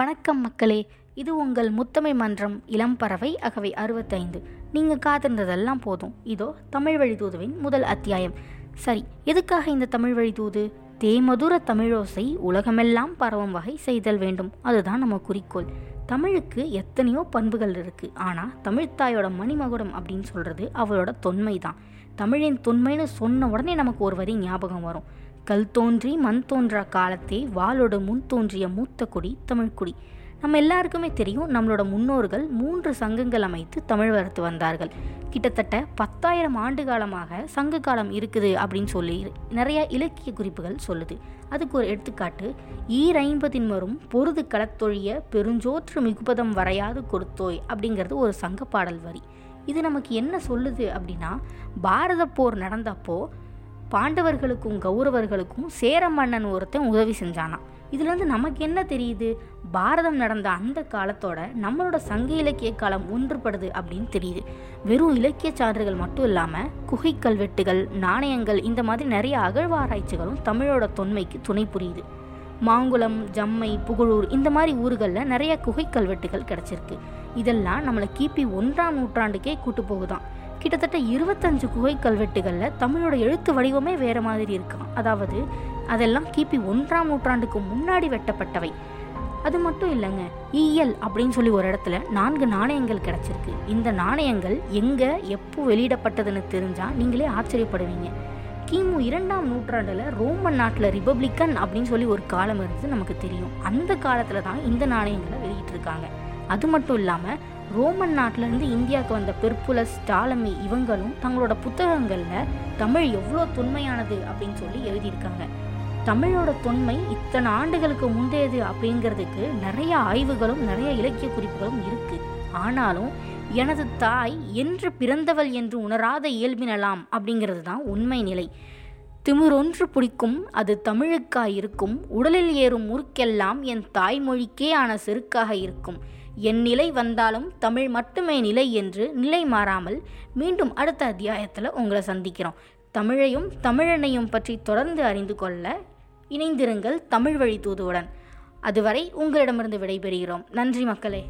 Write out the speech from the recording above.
வணக்கம் மக்களே இது உங்கள் முத்தமிழ் மன்றம் இளம் பறவை அகவை அறுபத்தைந்து. நீங்கள் காத்திருந்ததெல்லாம் போதும். இதோ தமிழ் வழி தூதுவின் முதல் அத்தியாயம். சரி எதுக்காக இந்த தமிழ் வழி தூது தேமதுர தமிழோசை உலகமெல்லாம் பரவும் வகை செய்தல் வேண்டும். அதுதான் நம்ம குறிக்கோள். தமிழுக்கு எத்தனையோ பண்புகள் இருக்குது ஆனால் தமிழ்த்தாயோட மணிமகுடம் அப்படின்னு சொல்கிறது அவளோட தொன்மை தான் தமிழின் தொன்மைன்னு சொன்ன உடனே நமக்கு ஒரு வரி ஞாபகம் வரும். கல் தோன்றி மண் தோன்றா காலத்தே வாளோட முன் தோன்றிய மூத்த குடி தமிழ்க்குடி நம்ம எல்லாருக்குமே தெரியும் நம்மளோட முன்னோர்கள் மூன்று சங்கங்கள் அமைத்து தமிழ் வளர்த்து வந்தார்கள். கிட்டத்தட்ட பத்தாயிரம் ஆண்டு காலமாக சங்க காலம் இருக்குது அப்படின்னு சொல்லி நிறைய இலக்கிய குறிப்புகள் சொல்லுது. அதுக்கு ஒரு எடுத்துக்காட்டு ஈரைம்பதின் வரும் பொருது களத்தொழிய பெருஞ்சோற்று மிகுபதம் வரையாது கொடுத்தோய் அப்படிங்கிறது ஒரு சங்க பாடல் வரி. இது நமக்கு என்ன சொல்லுது அப்படின்னா பாரத போர் நடந்தப்போ பாண்டவர்களுக்கும் கௌரவர்களுக்கும் சேர மன்னன் ஒருத்தன் உதவி செஞ்சானான் இதுலேருந்து நமக்கு என்ன தெரியுது? பாரதம் நடந்த அந்த காலத்தோட நம்மளோட சங்க இலக்கிய காலம் ஒன்றுபடுது அப்படின்னு தெரியுது. வெறும் இலக்கிய சான்றுகள் மட்டும் இல்லாமல் குகை கல்வெட்டுகள் நாணயங்கள் இந்த மாதிரி நிறைய அகழ்வாராய்ச்சிகளும் தமிழோட தொன்மைக்கு துணை புரியுது. மாங்குளம் ஜம்மை புகழூர் இந்த மாதிரி ஊர்களில் நிறைய குகை கல்வெட்டுகள் கிடச்சிருக்கு. இதெல்லாம் நம்மளை கிபி ஒன்றாம் நூற்றாண்டுக்கே கூட்டு போகுதான் கிட்டத்தட்ட இருபத்தஞ்சு குகை கல்வெட்டுகளில் தமிழோட எழுத்து வடிவமே வேறு மாதிரி இருக்கான் அதாவது அதெல்லாம் கிபி ஒன்றாம் நூற்றாண்டுக்கு முன்னாடி வெட்டப்பட்டவை. அது மட்டும் இல்லைங்க ஈயல் அப்படின்னு சொல்லி ஒரு இடத்துல நான்கு நாணயங்கள் கிடச்சிருக்கு. இந்த நாணயங்கள் எங்கே எப்போ வெளியிடப்பட்டதுன்னு தெரிஞ்சால் நீங்களே ஆச்சரியப்படுவீங்க. கிமு இரண்டாம் நூற்றாண்டில் ரோமன் நாட்டில் ரிப்பப்ளிக்கன் அப்படின்னு சொல்லி ஒரு காலம் இருந்து நமக்கு தெரியும். அந்த காலத்தில் தான் இந்த நாணயங்களை வெளியிட்டிருக்காங்க. அது மட்டும் இல்லாமல் ரோமன் நாட்டிலேருந்து இந்தியாவுக்கு வந்த பெர்புலஸ் டாலமி இவங்களும் தங்களோட புத்தகங்களில் தமிழ் எவ்வளோ தொன்மையானது அப்படின்னு சொல்லி எழுதியிருக்காங்க. தமிழோட தொன்மை இத்தனை ஆண்டுகளுக்கு முந்தையது அப்படிங்கிறதுக்கு நிறைய ஆய்வுகளும் நிறைய இலக்கிய குறிப்புகளும் இருக்கு. ஆனாலும் எனது தாய் என்று பிறந்தவள் என்று உணராத இயல்பினலாம் அப்படிங்கிறது தான் உண்மை நிலை. திமிரொன்று பிடிக்கும் அது தமிழுக்காய் இருக்கும் உடலில் ஏறும் முறுக்கெல்லாம் என் தாய்மொழிக்கே ஆன செருக்காக இருக்கும். என் நிலை வந்தாலும் தமிழ் மட்டுமே நிலை என்று நிலை மாறாமல் மீண்டும் அடுத்த அத்தியாயத்தில் உங்களை சந்திக்கிறோம். தமிழையும் தமிழனையும் பற்றி தொடர்ந்து அறிந்து கொள்ள இணைந்திருங்கள் தமிழ் வழி தூதுவுடன். அதுவரை உங்களிடமிருந்து விடைபெறுகிறோம். நன்றி மக்களே.